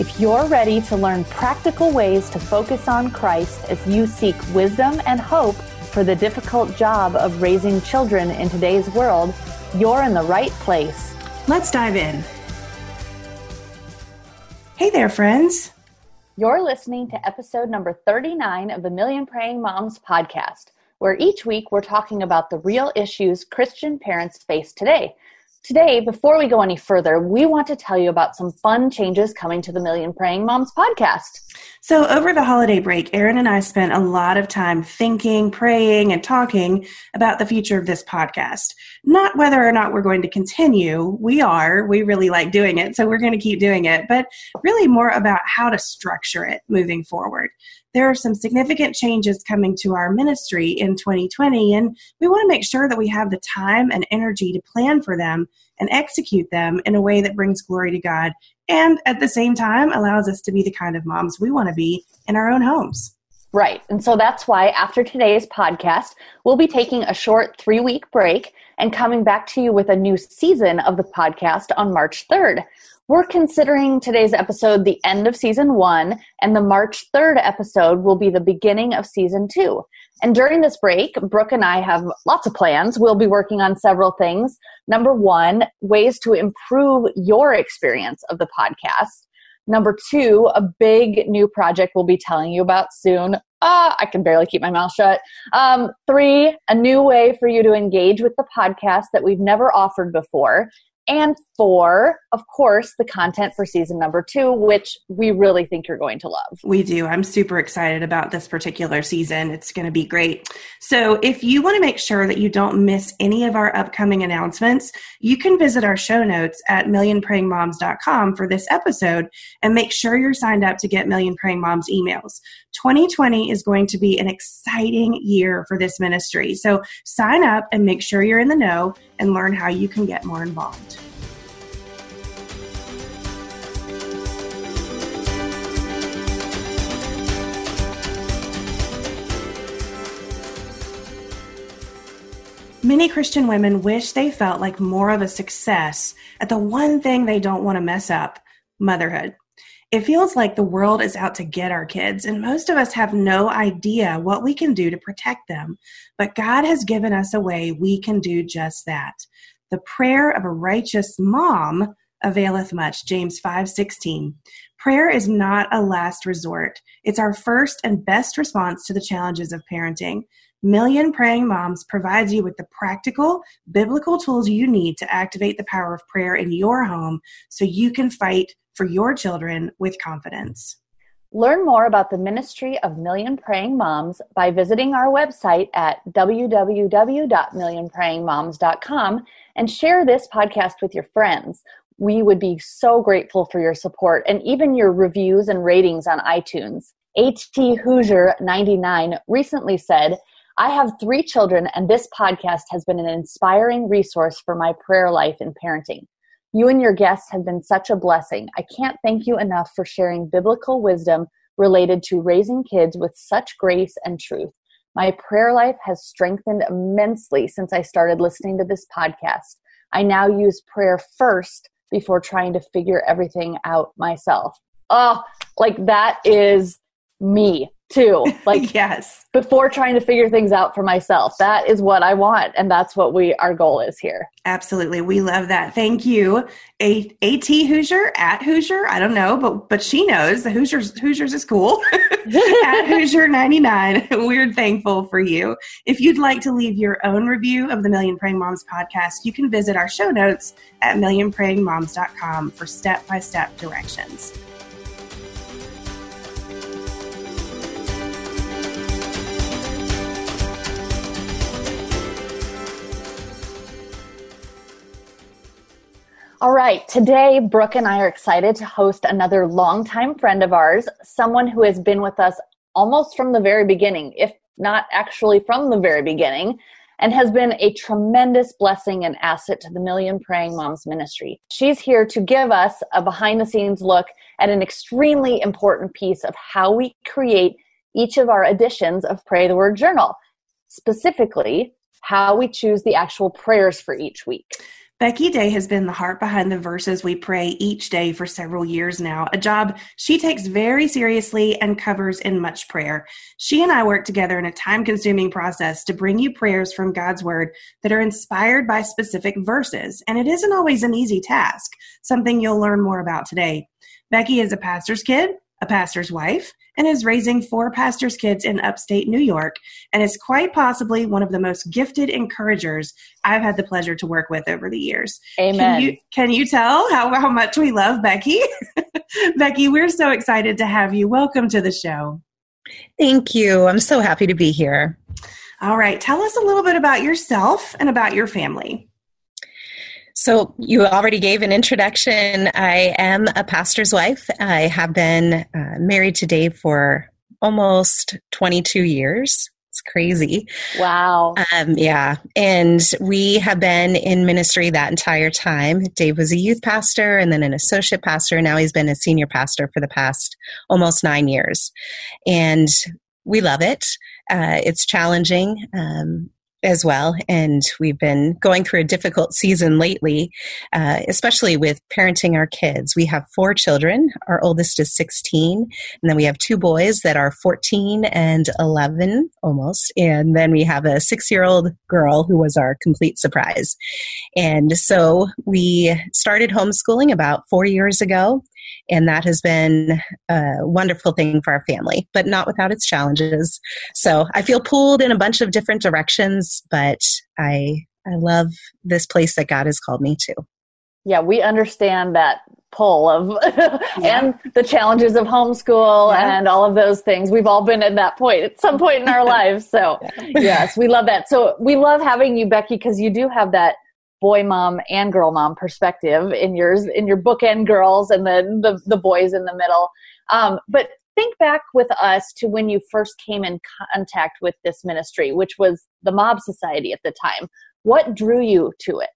If you're ready to learn practical ways to focus on Christ as you seek wisdom and hope for the difficult job of raising children in today's world, you're in the right place. Let's dive in. Hey there, friends. You're listening to episode number 39 of the Million Praying Moms podcast, where each week we're talking about the real issues Christian parents face today. Today, before we go any further, we want to tell you about some fun changes coming to the Million Praying Moms podcast. So, over the holiday break, Erin and I spent a lot of time thinking, praying, and talking about the future of this podcast. Not whether or not we're going to continue. We are. We really like doing it, so we're going to keep doing it, but really more about how to structure it moving forward there are some significant changes coming to our ministry in 2020, and we want to make sure that we have the time and energy to plan for them and execute them in a way that brings glory to God and at the same time allows us to be the kind of moms we want to be in our own homes. Right. And so that's why after today's podcast, we'll be taking a short three week break and coming back to you with a new season of the podcast on March 3rd. We're considering today's episode the end of season one, and the March 3rd episode will be the beginning of season two. And during this break, Brooke and I have lots of plans. We'll be working on several things. Number one, ways to improve your experience of the podcast. Number two, a big new project we'll be telling you about soon. Ah, I can barely keep my mouth shut. Um, three, a new way for you to engage with the podcast that we've never offered before and for, of course, the content for season number two, which we really think you're going to love. We do. I'm super excited about this particular season. It's going to be great. So, if you want to make sure that you don't miss any of our upcoming announcements, you can visit our show notes at millionprayingmoms.com for this episode and make sure you're signed up to get Million Praying Moms emails. 2020 is going to be an exciting year for this ministry. So, sign up and make sure you're in the know and learn how you can get more involved. Many Christian women wish they felt like more of a success at the one thing they don't want to mess up motherhood. It feels like the world is out to get our kids, and most of us have no idea what we can do to protect them. But God has given us a way we can do just that. The prayer of a righteous mom availeth much james 5:16 prayer is not a last resort it's our first and best response to the challenges of parenting Million Praying Moms provides you with the practical, biblical tools you need to activate the power of prayer in your home so you can fight for your children with confidence. Learn more about the ministry of Million Praying Moms by visiting our website at www.millionprayingmoms.com and share this podcast with your friends. We would be so grateful for your support and even your reviews and ratings on iTunes. AT Hoosier 99 recently said, I have three children, and this podcast has been an inspiring resource for my prayer life and parenting. You and your guests have been such a blessing. I can't thank you enough for sharing biblical wisdom related to raising kids with such grace and truth. My prayer life has strengthened immensely since I started listening to this podcast. I now use prayer first before trying to figure everything out myself. Oh, like that is me too. Like yes. Before trying to figure things out for myself. That is what I want and that's what we our goal is here. Absolutely. We love that. Thank you. A AT Hoosier at Hoosier. I don't know, but but she knows the Hoosiers Hoosiers is cool. at Hoosier 99. We're thankful for you. If you'd like to leave your own review of the Million Praying Moms podcast, you can visit our show notes at millionprayingmoms.com for step-by-step directions. All right, today Brooke and I are excited to host another longtime friend of ours, someone who has been with us almost from the very beginning, if not actually from the very beginning, and has been a tremendous blessing and asset to the Million Praying Moms ministry. She's here to give us a behind the scenes look at an extremely important piece of how we create each of our editions of Pray the Word Journal, specifically, how we choose the actual prayers for each week. Becky Daye has been the heart behind the verses we pray each day for several years now, a job she takes very seriously and covers in much prayer. She and I work together in a time consuming process to bring you prayers from God's Word that are inspired by specific verses. And it isn't always an easy task, something you'll learn more about today. Becky is a pastor's kid, a pastor's wife, and is raising four pastors' kids in upstate New York, and is quite possibly one of the most gifted encouragers I've had the pleasure to work with over the years. Amen. Can you, can you tell how, how much we love Becky? Becky, we're so excited to have you. Welcome to the show. Thank you. I'm so happy to be here. All right. Tell us a little bit about yourself and about your family. So, you already gave an introduction. I am a pastor's wife. I have been uh, married to Dave for almost 22 years. It's crazy. Wow. Um, yeah. And we have been in ministry that entire time. Dave was a youth pastor and then an associate pastor. Now he's been a senior pastor for the past almost nine years. And we love it. Uh, it's challenging. Um, as well. And we've been going through a difficult season lately, uh, especially with parenting our kids. We have four children. Our oldest is 16, and then we have two boys that are 14 and 11 almost. And then we have a six year old girl who was our complete surprise. And so we started homeschooling about four years ago. And that has been a wonderful thing for our family, but not without its challenges. So I feel pulled in a bunch of different directions, but I, I love this place that God has called me to. Yeah, we understand that pull of yeah. and the challenges of homeschool yeah. and all of those things. We've all been at that point at some point in our lives. So, yes, we love that. So, we love having you Becky because you do have that boy mom and girl mom perspective in yours in your bookend girls and then the, the boys in the middle. Um, but think back with us to when you first came in contact with this ministry which was the mob society at the time. What drew you to it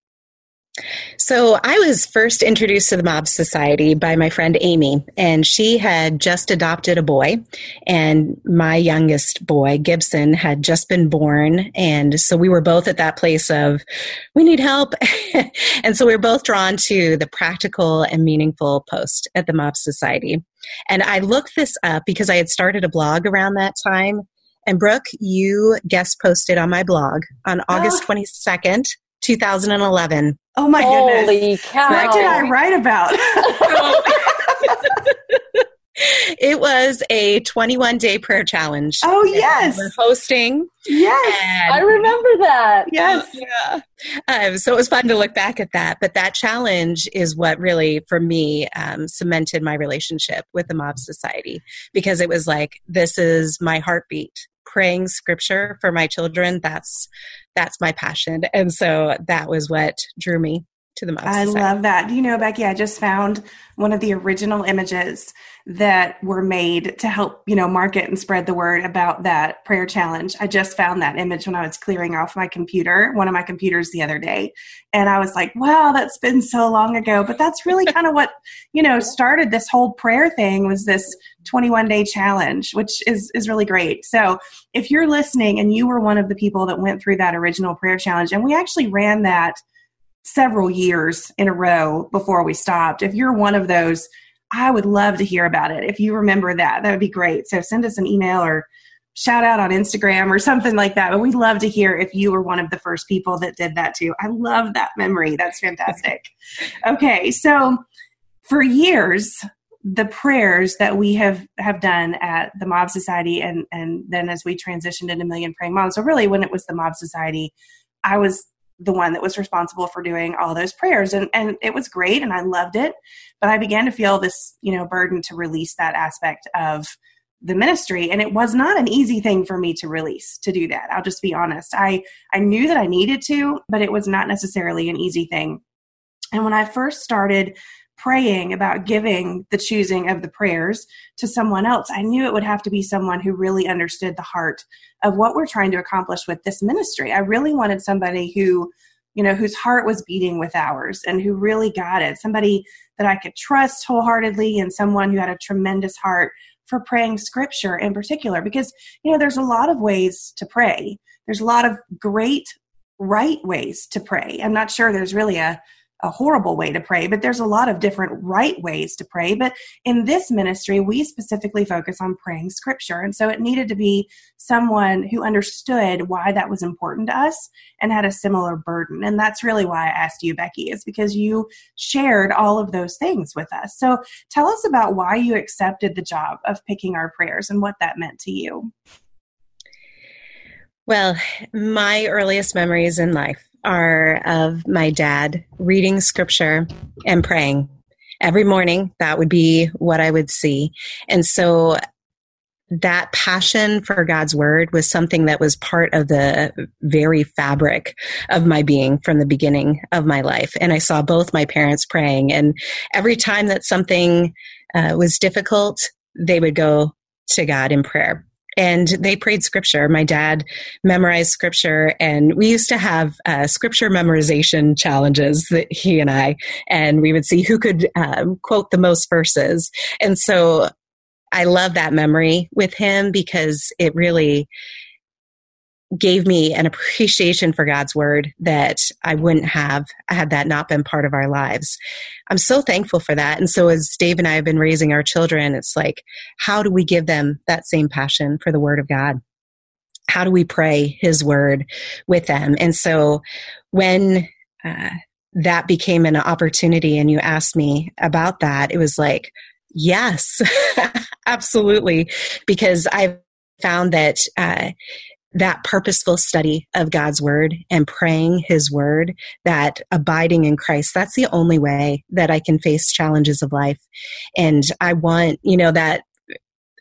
so I was first introduced to the Mob Society by my friend Amy, and she had just adopted a boy, and my youngest boy, Gibson, had just been born. And so we were both at that place of, we need help. and so we were both drawn to the practical and meaningful post at the Mob Society. And I looked this up because I had started a blog around that time. And Brooke, you guest posted on my blog on oh. August 22nd, 2011. Oh my Holy goodness. Cow. What did I write about? it was a 21 day prayer challenge. Oh, yes. We're hosting. Yes. I remember that. Yes. Yeah. Um, so it was fun to look back at that. But that challenge is what really, for me, um, cemented my relationship with the Mob Society because it was like, this is my heartbeat praying scripture for my children that's that's my passion and so that was what drew me to the most. I love that. Do you know, Becky, I just found one of the original images that were made to help, you know, market and spread the word about that prayer challenge. I just found that image when I was clearing off my computer, one of my computers the other day. And I was like, wow, that's been so long ago. But that's really kind of what, you know, started this whole prayer thing was this 21 day challenge, which is, is really great. So if you're listening and you were one of the people that went through that original prayer challenge, and we actually ran that several years in a row before we stopped. If you're one of those, I would love to hear about it. If you remember that, that would be great. So send us an email or shout out on Instagram or something like that. But we'd love to hear if you were one of the first people that did that too. I love that memory. That's fantastic. okay, so for years, the prayers that we have have done at the Mob Society, and and then as we transitioned into Million Praying Moms. So really, when it was the Mob Society, I was the one that was responsible for doing all those prayers. And and it was great and I loved it but I began to feel this you know burden to release that aspect of the ministry. And it was not an easy thing for me to release to do that. I'll just be honest. I I knew that I needed to but it was not necessarily an easy thing. And when I first started praying about giving the choosing of the prayers to someone else, I knew it would have to be someone who really understood the heart of what we're trying to accomplish with this ministry. I really wanted somebody who, you know, whose heart was beating with ours and who really got it, somebody that I could trust wholeheartedly and someone who had a tremendous heart for praying scripture in particular. Because you know there's a lot of ways to pray. There's a lot of great right ways to pray. I'm not sure there's really a a horrible way to pray, but there's a lot of different right ways to pray. But in this ministry, we specifically focus on praying scripture. And so it needed to be someone who understood why that was important to us and had a similar burden. And that's really why I asked you, Becky, is because you shared all of those things with us. So tell us about why you accepted the job of picking our prayers and what that meant to you. Well, my earliest memories in life are of my dad reading scripture and praying. Every morning, that would be what I would see. And so that passion for God's word was something that was part of the very fabric of my being from the beginning of my life. And I saw both my parents praying. And every time that something uh, was difficult, they would go to God in prayer and they prayed scripture. My dad memorized scripture, and we used to have uh, scripture memorization challenges that he and I, and we would see who could um, quote the most verses. And so I love that memory with him because it really gave me an appreciation for God's word that I wouldn't have had that not been part of our lives. I'm so thankful for that. And so as Dave and I have been raising our children, it's like, how do we give them that same passion for the word of God? How do we pray his word with them? And so when uh, that became an opportunity and you asked me about that, it was like, yes, absolutely. Because I've found that uh, that purposeful study of God's word and praying his word, that abiding in Christ, that's the only way that I can face challenges of life. And I want, you know, that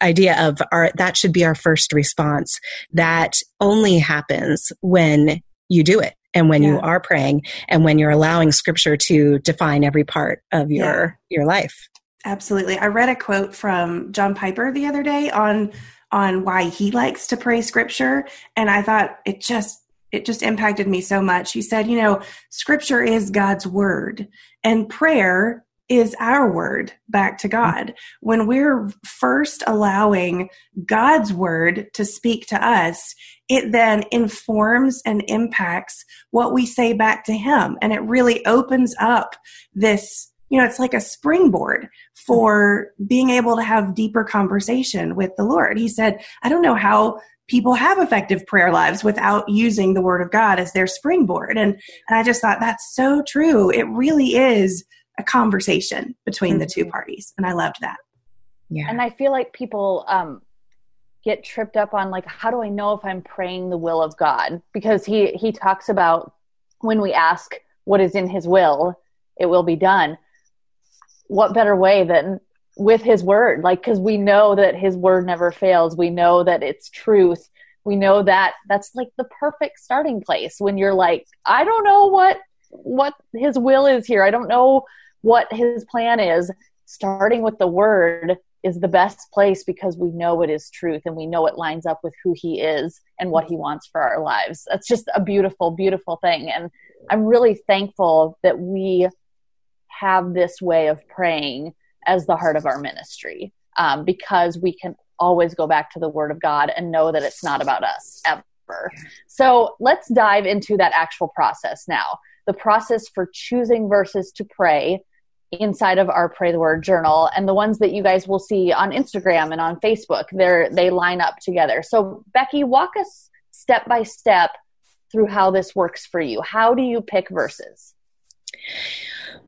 idea of our, that should be our first response. That only happens when you do it and when yeah. you are praying and when you're allowing scripture to define every part of your, yeah. your life. Absolutely. I read a quote from John Piper the other day on on why he likes to pray scripture and i thought it just it just impacted me so much he said you know scripture is god's word and prayer is our word back to God. When we're first allowing God's word to speak to us, it then informs and impacts what we say back to Him. And it really opens up this you know, it's like a springboard for being able to have deeper conversation with the Lord. He said, I don't know how people have effective prayer lives without using the word of God as their springboard. And, and I just thought that's so true. It really is a conversation between mm-hmm. the two mm-hmm. parties. And I loved that. Yeah. And I feel like people um, get tripped up on like, how do I know if I'm praying the will of God? Because he, he talks about when we ask what is in his will, it will be done what better way than with his word? Like because we know that his word never fails. We know that it's truth. We know that that's like the perfect starting place when you're like i don't know what what his will is here. I don't know what his plan is. Starting with the word is the best place because we know it is truth and we know it lines up with who he is and what he wants for our lives. That's just a beautiful beautiful thing. And i'm really thankful that we have this way of praying as the heart of our ministry um, because we can always go back to the Word of God and know that it's not about us ever. So let's dive into that actual process now. The process for choosing verses to pray inside of our pray the word journal and the ones that you guys will see on instagram and on facebook they're they line up together so becky walk us step by step through how this works for you how do you pick verses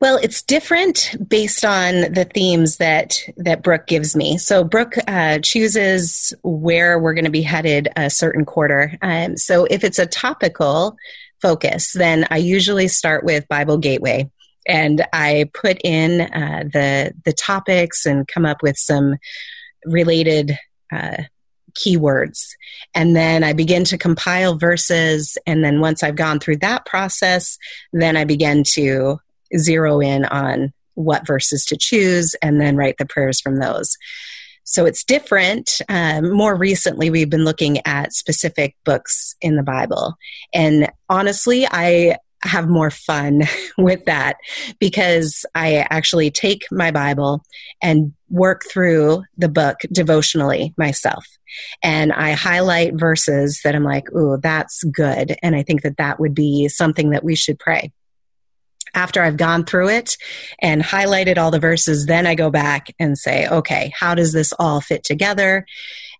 well, it's different based on the themes that that Brooke gives me. So Brooke uh, chooses where we're going to be headed a certain quarter. Um, so if it's a topical focus, then I usually start with Bible Gateway, and I put in uh, the the topics and come up with some related. Uh, keywords. And then I begin to compile verses. And then once I've gone through that process, then I begin to zero in on what verses to choose and then write the prayers from those. So it's different. Um, more recently, we've been looking at specific books in the Bible. And honestly, I have more fun with that because I actually take my Bible and work through the book devotionally myself. And I highlight verses that I'm like, ooh, that's good. And I think that that would be something that we should pray after I've gone through it and highlighted all the verses, then I go back and say, okay, how does this all fit together?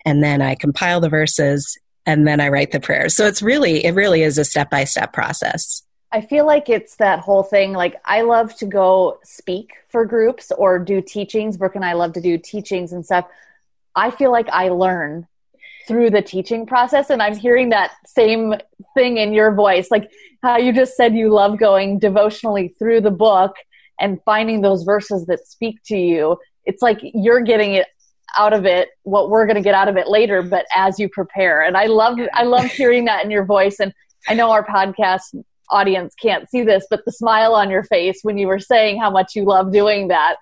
And then I compile the verses and then I write the prayers. So it's really, it really is a step by step process. I feel like it's that whole thing. Like, I love to go speak for groups or do teachings. Brooke and I love to do teachings and stuff. I feel like I learn through the teaching process and i'm hearing that same thing in your voice like how you just said you love going devotionally through the book and finding those verses that speak to you it's like you're getting it out of it what we're going to get out of it later but as you prepare and i love i love hearing that in your voice and i know our podcast audience can't see this but the smile on your face when you were saying how much you love doing that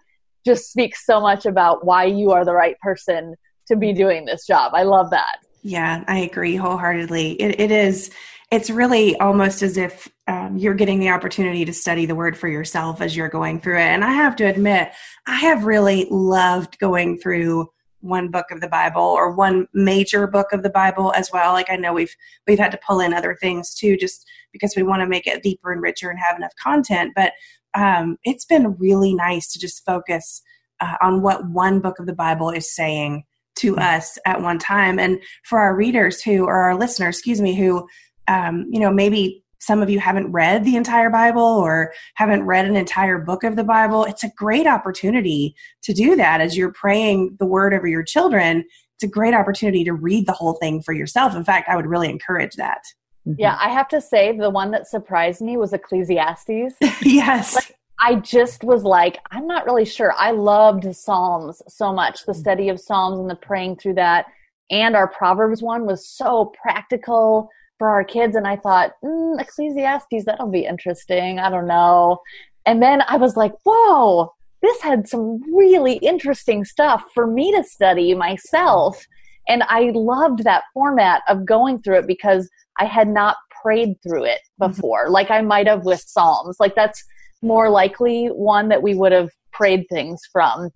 just speaks so much about why you are the right person to be doing this job. I love that. Yeah, I agree wholeheartedly. It, it is, it's really almost as if um, you're getting the opportunity to study the word for yourself as you're going through it. And I have to admit, I have really loved going through one book of the Bible or one major book of the Bible as well. Like I know we've we've had to pull in other things too, just because we want to make it deeper and richer and have enough content. But um, it's been really nice to just focus uh, on what one book of the Bible is saying to us at one time. And for our readers who, or our listeners, excuse me, who, um, you know, maybe some of you haven't read the entire Bible or haven't read an entire book of the Bible, it's a great opportunity to do that as you're praying the word over your children. It's a great opportunity to read the whole thing for yourself. In fact, I would really encourage that. Mm-hmm. Yeah, I have to say the one that surprised me was Ecclesiastes. yes. Like, I just was like, I'm not really sure. I loved Psalms so much, the mm. study of Psalms and the praying through that. And our Proverbs one was so practical for our kids. And I thought, mm, Ecclesiastes, that'll be interesting. I don't know. And then I was like, whoa, this had some really interesting stuff for me to study myself. And I loved that format of going through it because I had not prayed through it mm-hmm. before, like I might have with Psalms. Like that's more likely one that we would have prayed things from.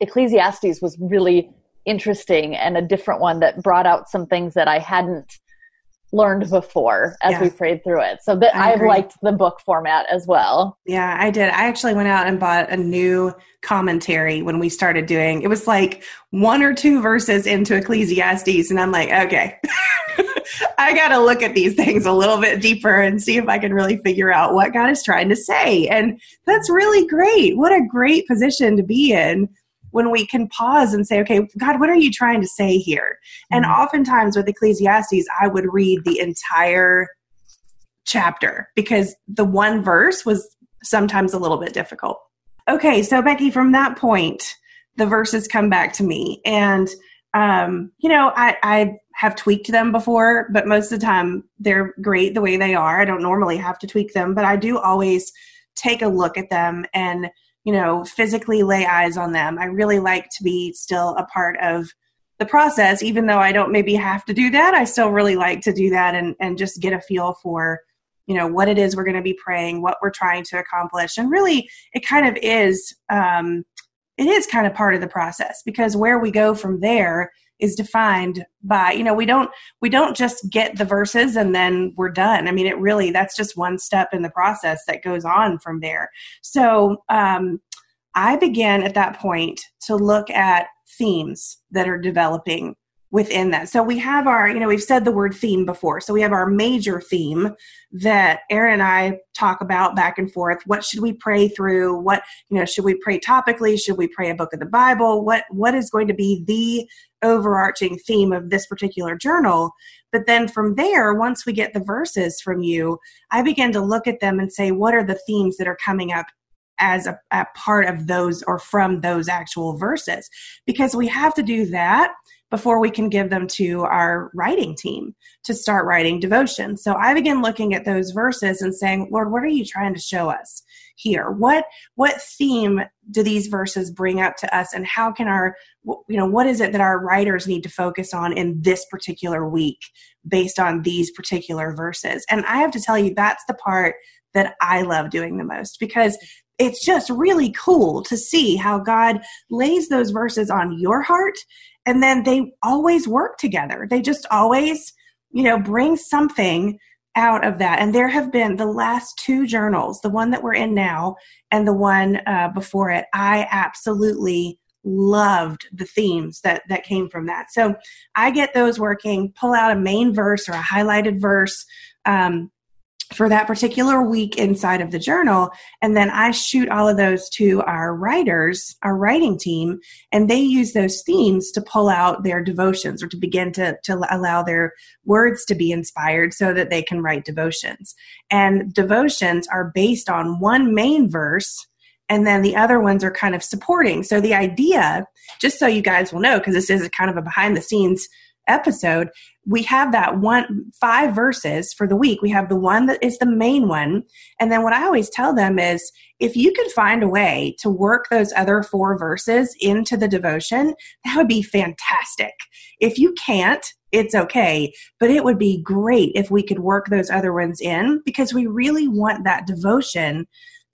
Ecclesiastes was really interesting and a different one that brought out some things that I hadn't learned before as yeah. we prayed through it. So that I, I liked the book format as well. Yeah, I did. I actually went out and bought a new commentary when we started doing. It was like one or two verses into Ecclesiastes and I'm like, okay. I got to look at these things a little bit deeper and see if I can really figure out what God is trying to say. And that's really great. What a great position to be in when we can pause and say, okay, God, what are you trying to say here? And mm-hmm. oftentimes with Ecclesiastes, I would read the entire chapter because the one verse was sometimes a little bit difficult. Okay, so Becky, from that point, the verses come back to me. And, um, you know, I, I have tweaked them before, but most of the time they're great the way they are. I don't normally have to tweak them, but I do always take a look at them and, you know, physically lay eyes on them. I really like to be still a part of the process, even though I don't maybe have to do that. I still really like to do that and, and just get a feel for, you know, what it is we're going to be praying, what we're trying to accomplish. And really, it kind of is, um, it is kind of part of the process because where we go from there is defined by you know we don't we don't just get the verses and then we're done. I mean it really that's just one step in the process that goes on from there. So um, i began at that point to look at themes that are developing within that. So we have our, you know, we've said the word theme before. So we have our major theme that Erin and I talk about back and forth. What should we pray through? What, you know, should we pray topically? Should we pray a book of the Bible? What what is going to be the overarching theme of this particular journal? But then from there, once we get the verses from you, I begin to look at them and say, what are the themes that are coming up as a, a part of those or from those actual verses? Because we have to do that before we can give them to our writing team to start writing devotion. So I begin looking at those verses and saying, Lord, what are you trying to show us here? What what theme do these verses bring up to us and how can our you know what is it that our writers need to focus on in this particular week based on these particular verses? And I have to tell you that's the part that I love doing the most because it's just really cool to see how God lays those verses on your heart and then they always work together. They just always, you know, bring something out of that. And there have been the last two journals, the one that we're in now and the one uh, before it. I absolutely loved the themes that that came from that. So I get those working. Pull out a main verse or a highlighted verse. Um, for that particular week inside of the journal. And then I shoot all of those to our writers, our writing team, and they use those themes to pull out their devotions or to begin to, to allow their words to be inspired so that they can write devotions. And devotions are based on one main verse and then the other ones are kind of supporting. So the idea, just so you guys will know, because this is kind of a behind the scenes episode, we have that one five verses for the week. We have the one that is the main one. And then what I always tell them is if you could find a way to work those other four verses into the devotion, that would be fantastic. If you can't, it's okay, but it would be great if we could work those other ones in because we really want that devotion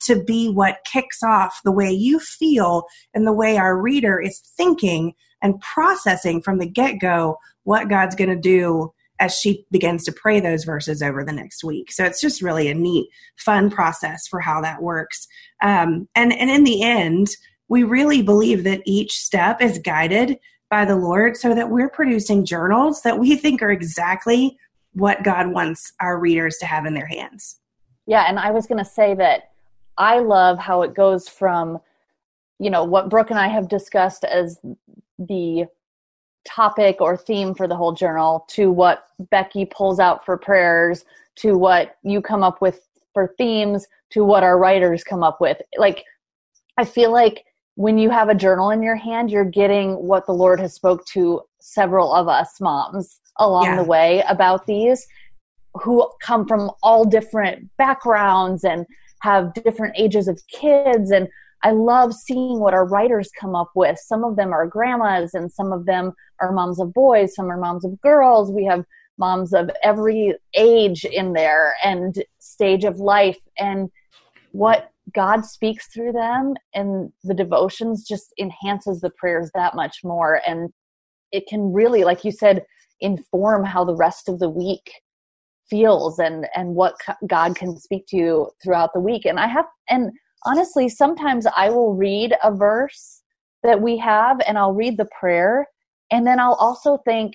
to be what kicks off the way you feel and the way our reader is thinking and processing from the get go what God's going to do as she begins to pray those verses over the next week. So it's just really a neat, fun process for how that works. Um, and, and in the end, we really believe that each step is guided by the Lord so that we're producing journals that we think are exactly what God wants our readers to have in their hands. Yeah, and I was going to say that I love how it goes from, you know, what Brooke and I have discussed as the topic or theme for the whole journal to what Becky pulls out for prayers to what you come up with for themes to what our writers come up with. Like, I feel like when you have a journal in your hand, you're getting what the Lord has spoke to several of us moms along yeah. the way about these who come from all different backgrounds and have different ages of kids and I love seeing what our writers come up with. Some of them are grandmas, and some of them are moms of boys, some are moms of girls. We have moms of every age in there and stage of life. And what God speaks through them and the devotions just enhances the prayers that much more. And it can really, like you said, inform how the rest of the week feels and and what God can speak to you throughout the week. And I have and honestly, sometimes I will read a verse that we have and I'll read the prayer and then I'll also think,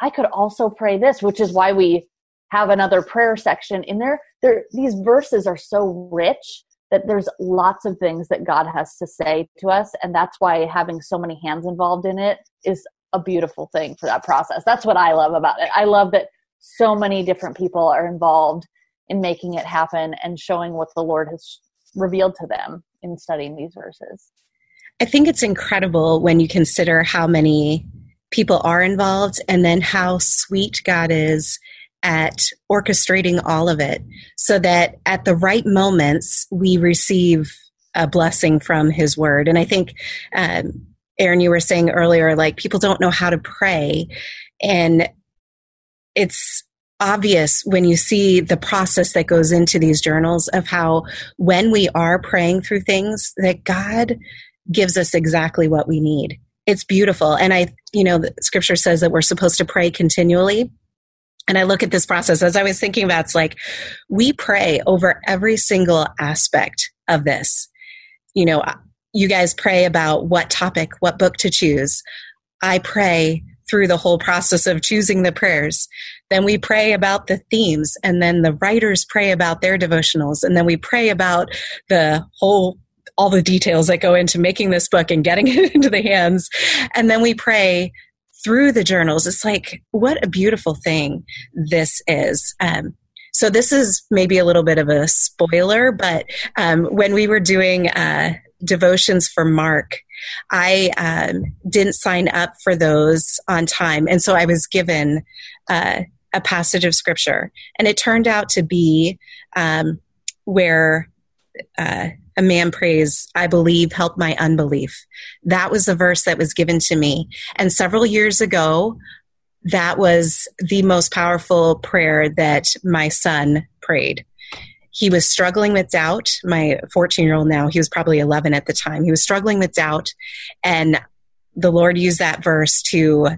I could also pray this, which is why we have another prayer section in there. There, these verses are so rich that there's lots of things that God has to say to us, and that's why having so many hands involved in it is a beautiful thing for that process. That's what I love about it. I love that so many different people are involved in making it happen and showing what the Lord has revealed to them in studying these verses. I think it's incredible when you consider how many people are involved and then how sweet God is at orchestrating all of it so that at the right moments we receive a blessing from his word. And I think, um, Erin, you were saying earlier, like people don't know how to pray. And it's obvious when you see the process that goes into these journals of how when we are praying through things that God gives us exactly what we need. It's beautiful. And I, you know, the scripture says that we're supposed to pray continually. And I look at this process as I was thinking about it's like we pray over every single aspect of this. You know, you guys pray about what topic, what book to choose. I pray through the whole process of choosing the prayers. Then we pray about the themes, and then the writers pray about their devotionals, and then we pray about the whole all the details that go into making this book and getting it into the hands. And then we pray through the journals. It's like, what a beautiful thing this is. Um, so this is maybe a little bit of a spoiler, but um, when we were doing uh, devotions for Mark, I um, didn't sign up for those on time. And so I was given uh, a passage of scripture. And it turned out to be um, where uh, a man prays, I believe, help my unbelief. That was the verse that was given to me. And several years ago, that was the most powerful prayer that my son prayed. He was struggling with doubt. My 14 year old now, he was probably 11 at the time. He was struggling with doubt. And the Lord used that verse to,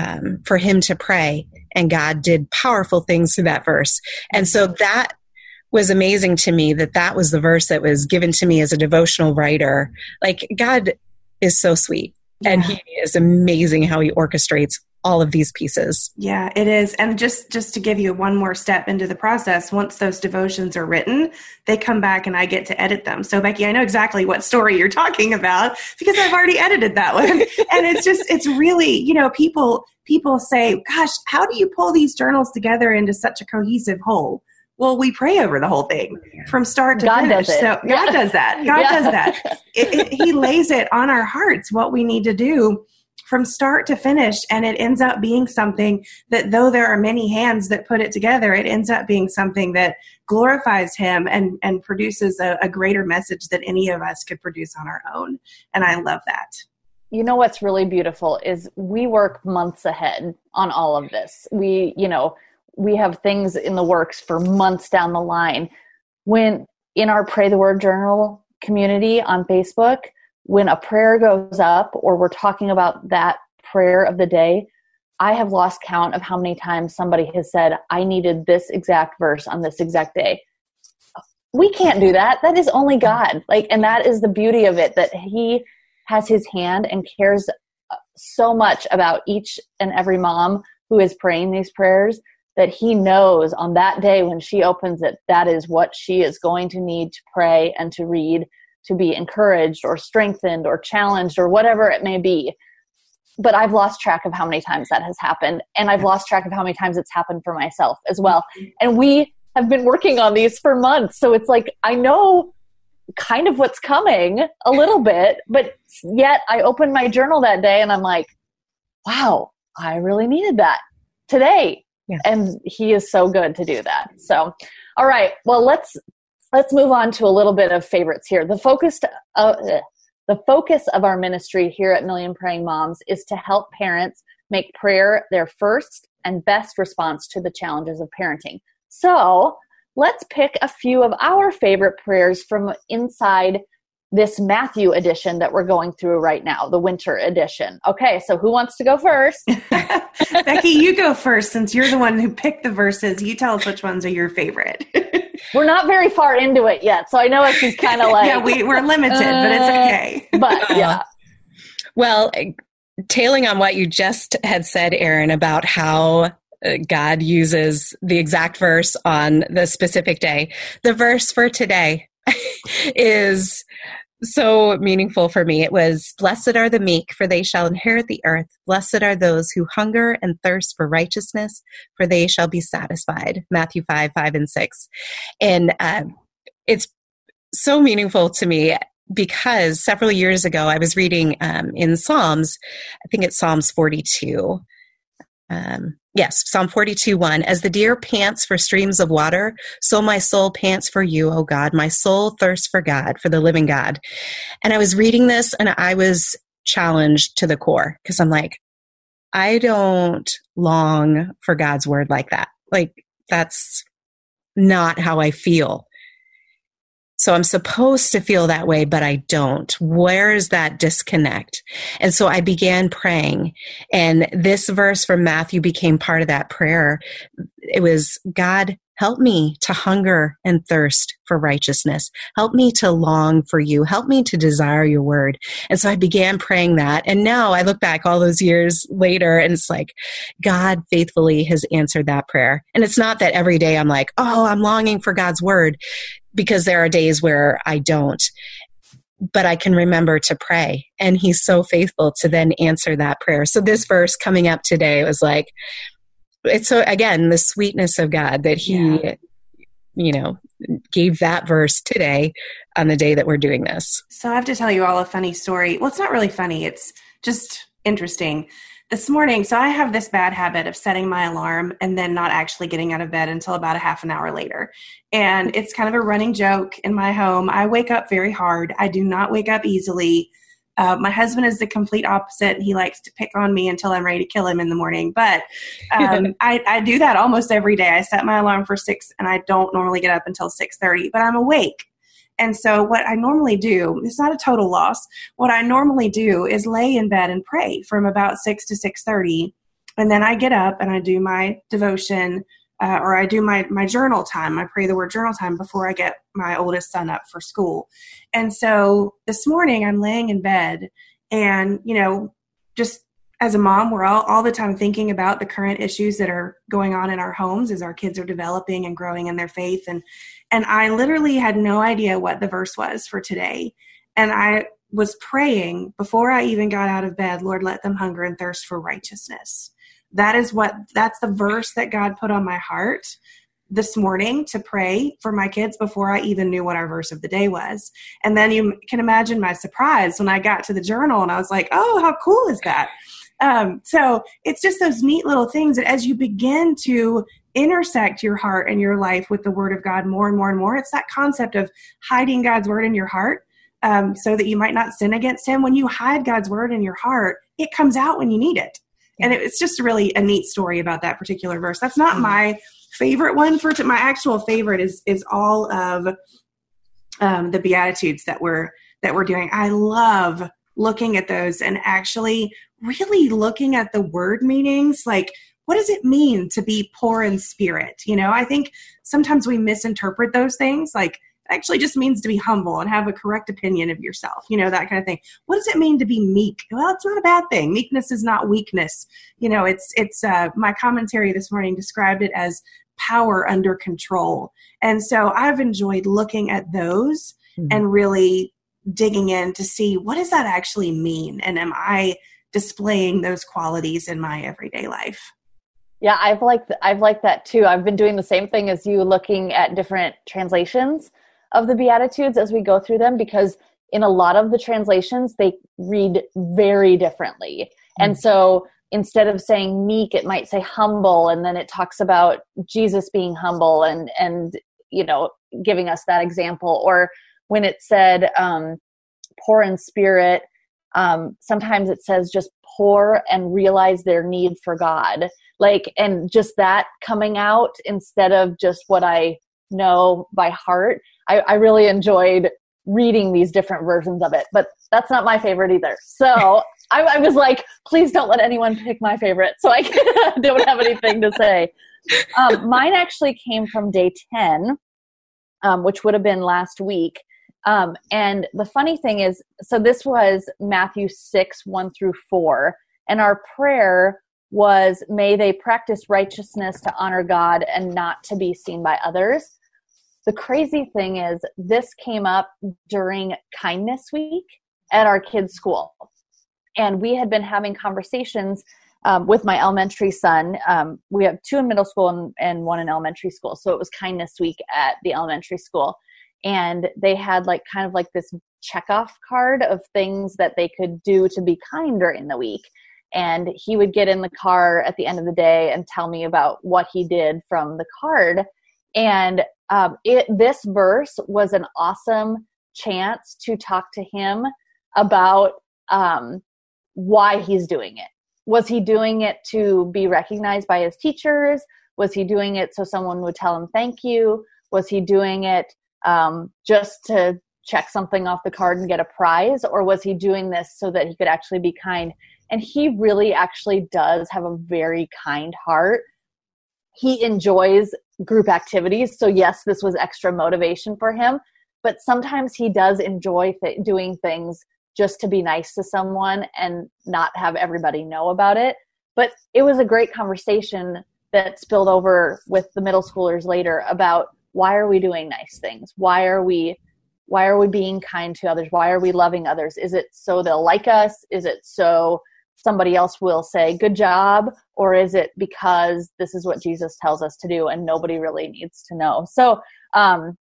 um, for him to pray. And God did powerful things through that verse. And so that was amazing to me that that was the verse that was given to me as a devotional writer. Like God is so sweet yeah. and he is amazing how he orchestrates all of these pieces. Yeah, it is. And just just to give you one more step into the process, once those devotions are written, they come back and I get to edit them. So Becky, I know exactly what story you're talking about because I've already edited that one. and it's just it's really, you know, people people say, "Gosh, how do you pull these journals together into such a cohesive whole?" Well, we pray over the whole thing from start to God finish. So God yeah. does that. God yeah. does that. It, it, he lays it on our hearts what we need to do from start to finish and it ends up being something that though there are many hands that put it together it ends up being something that glorifies him and and produces a, a greater message than any of us could produce on our own. And i love that. You know what's really beautiful is we work months ahead on all of this. We you know we have things in the works for months down the line. When in our pray the word journal community on facebook when a prayer goes up or we're talking about that prayer of the day, I have lost count of how many times somebody has said, I needed this exact verse on this exact day. We can't do that. That is only God. Like, and that is the beauty of it that He has His hand and cares uh, so much about each and every mom who is praying these prayers that He knows on that day when she opens it, that is what she is going to need to pray and to read to be encouraged or strengthened or challenged or whatever it may be. But I've lost track of how many times that has happened. And I've lost track of how many times it's happened for myself as well. And we have been working on these for months. So it's like, I know kind of what's coming a little bit, but yet I opened my journal that day and I'm like, wow, I really needed that today. Yeah. And he is so good to do that. So, all right. Well, let's let's move on to a little bit of favorites here. The focus, uh, the focus of our ministry here at Million Praying Moms is to help parents make prayer their first and best response to the challenges of parenting. So let's pick a few of our favorite prayers from inside this Matthew edition that we're going through right now, the winter edition. Okay, so who wants to go first? Becky, you go first since you're the one who picked the verses. You tell us which ones are your favorite. we're not very far into it yet, so I know it's just kind of like yeah, we we're limited, uh, but it's uh, okay. But yeah, well, tailing on what you just had said, Erin, about how uh, God uses the exact verse on the specific day. The verse for today is so meaningful for me. It was, Blessed are the meek, for they shall inherit the earth. Blessed are those who hunger and thirst for righteousness, for they shall be satisfied. Matthew 5, 5, and 6. And uh, it's so meaningful to me because several years ago I was reading um, in Psalms, I think it's Psalms 42. Um, Yes, Psalm 42 1. As the deer pants for streams of water, so my soul pants for you, O God. My soul thirsts for God, for the living God. And I was reading this and I was challenged to the core because I'm like, I don't long for God's word like that. Like, that's not how I feel. So I'm supposed to feel that way, but I don't. Where is that disconnect? And so I began praying and this verse from Matthew became part of that prayer. It was God, help me to hunger and thirst for righteousness. Help me to long for you. Help me to desire your word. And so I began praying that. And now I look back all those years later and it's like God faithfully has answered that prayer. And it's not that every day I'm like, oh, I'm longing for God's word because there are days where I don't. But I can remember to pray, and He's so faithful to then answer that prayer. So, this verse coming up today was like, it's so again, the sweetness of God that He, yeah. you know, gave that verse today on the day that we're doing this. So, I have to tell you all a funny story. Well, it's not really funny, it's just interesting this morning, so I have this bad habit of setting my alarm and then not actually getting out of bed until about a half an hour later. And it's kind of a running joke in my home. I wake up very hard. I do not wake up easily. Uh, my husband is the complete opposite. He likes to pick on me until I'm ready to kill him in the morning. But um, I, I do that almost every day. I set my alarm for six, and I don't normally get up until six thirty. But I'm awake. And so, what I normally do, it's not a total loss. What I normally do is lay in bed and pray from about six to six thirty, and then I get up and I do my devotion, uh, or I do my my journal time. I pray the word journal time before I get my oldest son up for school. And so this morning, I'm laying in bed, and you know, just as a mom, we're all, all the time thinking about the current issues that are going on in our homes as our kids are developing and growing in their faith. And and I literally had no idea what the verse was for today. And I was praying before I even got out of bed, Lord, let them hunger and thirst for righteousness. That is what, that's the verse that God put on my heart this morning to pray for my kids before I even knew what our verse of the day was. And then you can imagine my surprise when I got to the journal and I was like, oh, how cool is that? Um, so it's just those neat little things that as you begin to intersect your heart and your life with the Word of God more and more and more. It's that concept of hiding God's Word in your heart um, so that you might not sin against Him. When you hide God's Word in your heart, it comes out when you need it. And it's just really a neat story about that particular verse. That's not mm-hmm. my favorite one for my actual favorite is is all of um, the beatitudes that we're that we're doing. I love looking at those and actually really looking at the word meanings like what does it mean to be poor in spirit? You know, I think sometimes we misinterpret those things like it actually just means to be humble and have a correct opinion of yourself, you know, that kind of thing. What does it mean to be meek? Well, it's not a bad thing. Meekness is not weakness. You know, it's it's uh, my commentary this morning described it as power under control. And so I've enjoyed looking at those mm-hmm. and really digging in to see what does that actually mean and am I displaying those qualities in my everyday life? Yeah, I've liked I've liked that too. I've been doing the same thing as you, looking at different translations of the Beatitudes as we go through them, because in a lot of the translations they read very differently, mm-hmm. and so instead of saying meek, it might say humble, and then it talks about Jesus being humble and and you know giving us that example. Or when it said um, poor in spirit, um, sometimes it says just poor and realize their need for God. Like and just that coming out instead of just what i know by heart. I, I really enjoyed reading these different versions of it but that's not my favorite either. So I, I, was like please don't let anyone pick my favorite so i don't have anything to say. Um, mine actually came from day 10 um, which would have been last week um, and the funny thing is so this was matthew 6 1 through 4 and our prayer was may they practice righteousness to honor God and not to be seen by others. The crazy thing is, this came up during kindness week at our kids' school. And we had been having conversations um, with my elementary son. Um, we have two in middle school and, and one in elementary school. So it was kindness week at the elementary school. And they had like kind of like this check off card of things that they could do to be kind during the week. And he would get in the car at the end of the day and tell me about what he did from the card. And um, it this verse was an awesome chance to talk to him about um, why he's doing it. Was he doing it to be recognized by his teachers? Was he doing it so someone would tell him thank you? Was he doing it um, just to check something off the card and get a prize or was he doing this so that he could actually be kind and he really actually does have a very kind heart. He enjoys group activities. So, yes, this was extra motivation for him. But sometimes he does enjoy th- doing things just to be nice to someone and not have everybody know about it. But it was a great conversation that spilled over with the middle schoolers later about why are we doing nice things? Why are we why are we being kind to others? Why are we loving others? Is it so they'll like us? Is it so somebody else will say good job or is it because this is what jesus tells us to do and nobody really needs to know so um,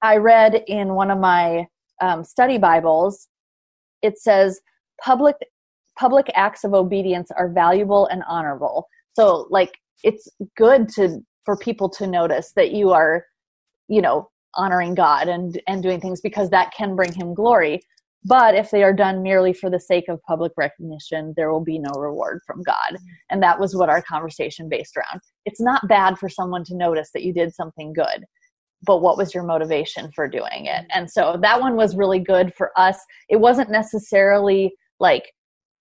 i read in one of my um, study bibles it says public public acts of obedience are valuable and honorable. So like it's good to for people to notice that you are, you know, honoring God and and doing things because that can bring him glory. But if they are done merely for the sake of public recognition, there will be no reward from God. Mm-hmm. And that was what our conversation based around. It's not bad for someone to notice that you did something good, but what was your motivation for doing it? Mm-hmm. And so that one was really good for us. It wasn't necessarily like,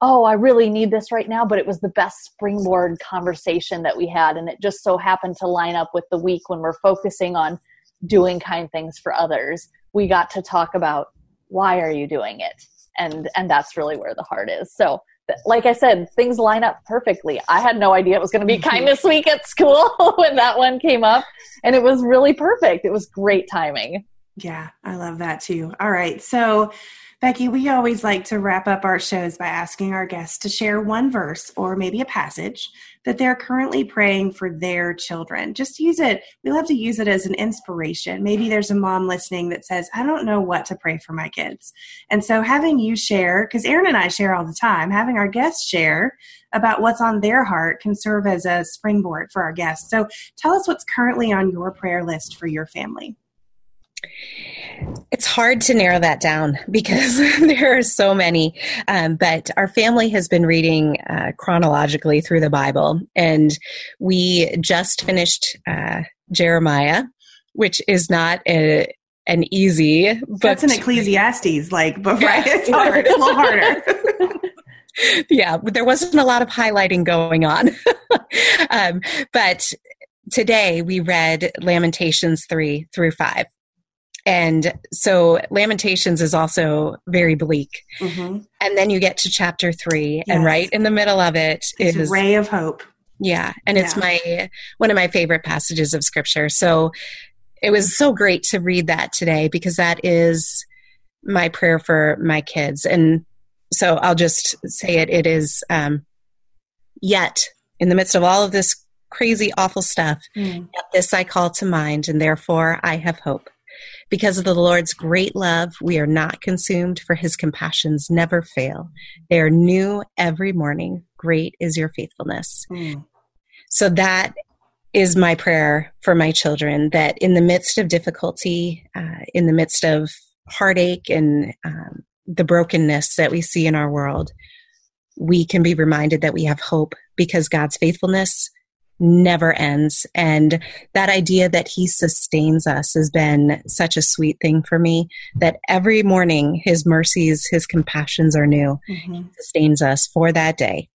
oh, I really need this right now, but it was the best springboard conversation that we had. And it just so happened to line up with the week when we're focusing on doing kind things for others. We got to talk about why are you doing it? And and that's really where the heart is. So like I said, things line up perfectly. I had no idea it was going to be mm-hmm. kindness week at school when that one came up, and it was really perfect. It was great timing. Yeah, I love that too. All right. So Becky, we always like to wrap up our shows by asking our guests to share one verse or maybe a passage that they're currently praying for their children. Just use it. We love to use it as an inspiration. Maybe there's a mom listening that says, I don't know what to pray for my kids. And so having you share, because Erin and I share all the time, having our guests share about what's on their heart can serve as a springboard for our guests. So tell us what's currently on your prayer list for your family. It's hard to narrow that down because there are so many. Um, but our family has been reading uh, chronologically through the Bible, and we just finished uh, Jeremiah, which is not a, an easy book. That's an Ecclesiastes, like, but right? It's hard. It's a little harder. yeah, there wasn't a lot of highlighting going on. um, but today we read Lamentations 3 through 5. And so Lamentations is also very bleak. Mm-hmm. And then you get to chapter three, yes. and right in the middle of it it's is a ray of hope. Yeah. And it's my one of my favorite passages of scripture. So it was so great to read that today because that is my prayer for my kids. And so I'll just say it. It is um, yet in the midst of all of this crazy, awful stuff, mm. this I call to mind, and therefore I have hope. Because of the Lord's great love, we are not consumed, for his compassions never fail. They are new every morning. Great is your faithfulness. Mm. So that is my prayer for my children that in the midst of difficulty, uh, in the midst of heartache and um, the brokenness that we see in our world, we can be reminded that we have hope because God's faithfulness never ends. And that idea that He sustains us has been such a sweet thing for me that every morning His mercies, His compassions are new, mm-hmm. sustains us for that day.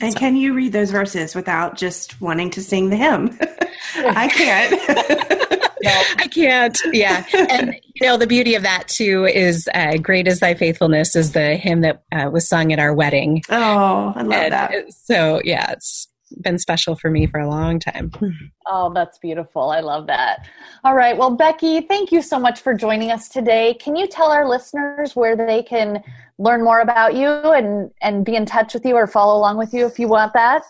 And so. can you read those verses without just wanting to sing the hymn? I can't. I can't. Yeah. And, you know, the beauty of that too is uh, Great is Thy Faithfulness is the hymn that uh, was sung at our wedding. Oh, I love and that. So, yeah, it's been special for me for a long time. Oh, that's beautiful. I love that. All right. Well, Becky, thank you so much for joining us today. Can you tell our listeners where they can learn more about you and, and be in touch with you or follow along with you if you want that?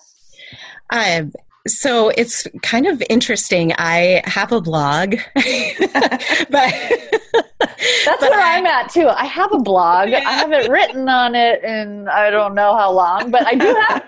Um, so it's kind of interesting. I have a blog, but that's but where I, am at too. I have a blog. Yeah. I haven't written on it in I don't know how long, but I do have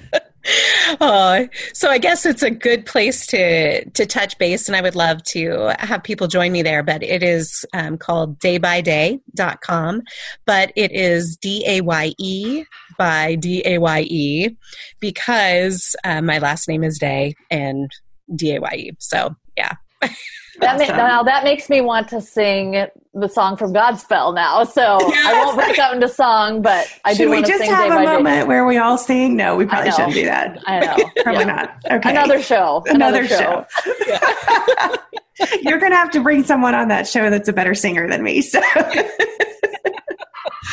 oh, so I guess it's a good place to to touch base, and I would love to have people join me there. But it is um, called daybyday.com, but it is D A Y E by D A Y E because uh, my last name is Daye and D A Y E. So yeah. That ma- now that makes me want to sing the song from Godspell now. So yes. I won't break out into song, but I Should do want to sing. Should we just have a moment day. where we all sing? No, we probably shouldn't do that. I know. probably yeah. not. Okay. Another show. Another, Another show. show. You're going to have to bring someone on that show that's a better singer than me. So.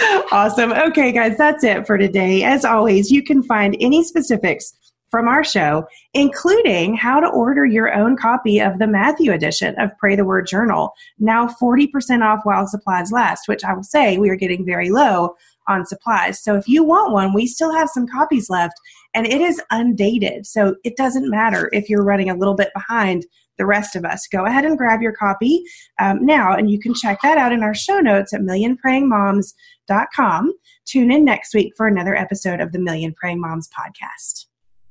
awesome. Okay, guys, that's it for today. As always, you can find any specifics from our show, including how to order your own copy of the Matthew edition of Pray the Word Journal, now 40% off while supplies last, which I will say we are getting very low on supplies. So if you want one, we still have some copies left and it is undated. So it doesn't matter if you're running a little bit behind the rest of us. Go ahead and grab your copy um, now, and you can check that out in our show notes at millionprayingmoms.com. Tune in next week for another episode of the Million Praying Moms podcast.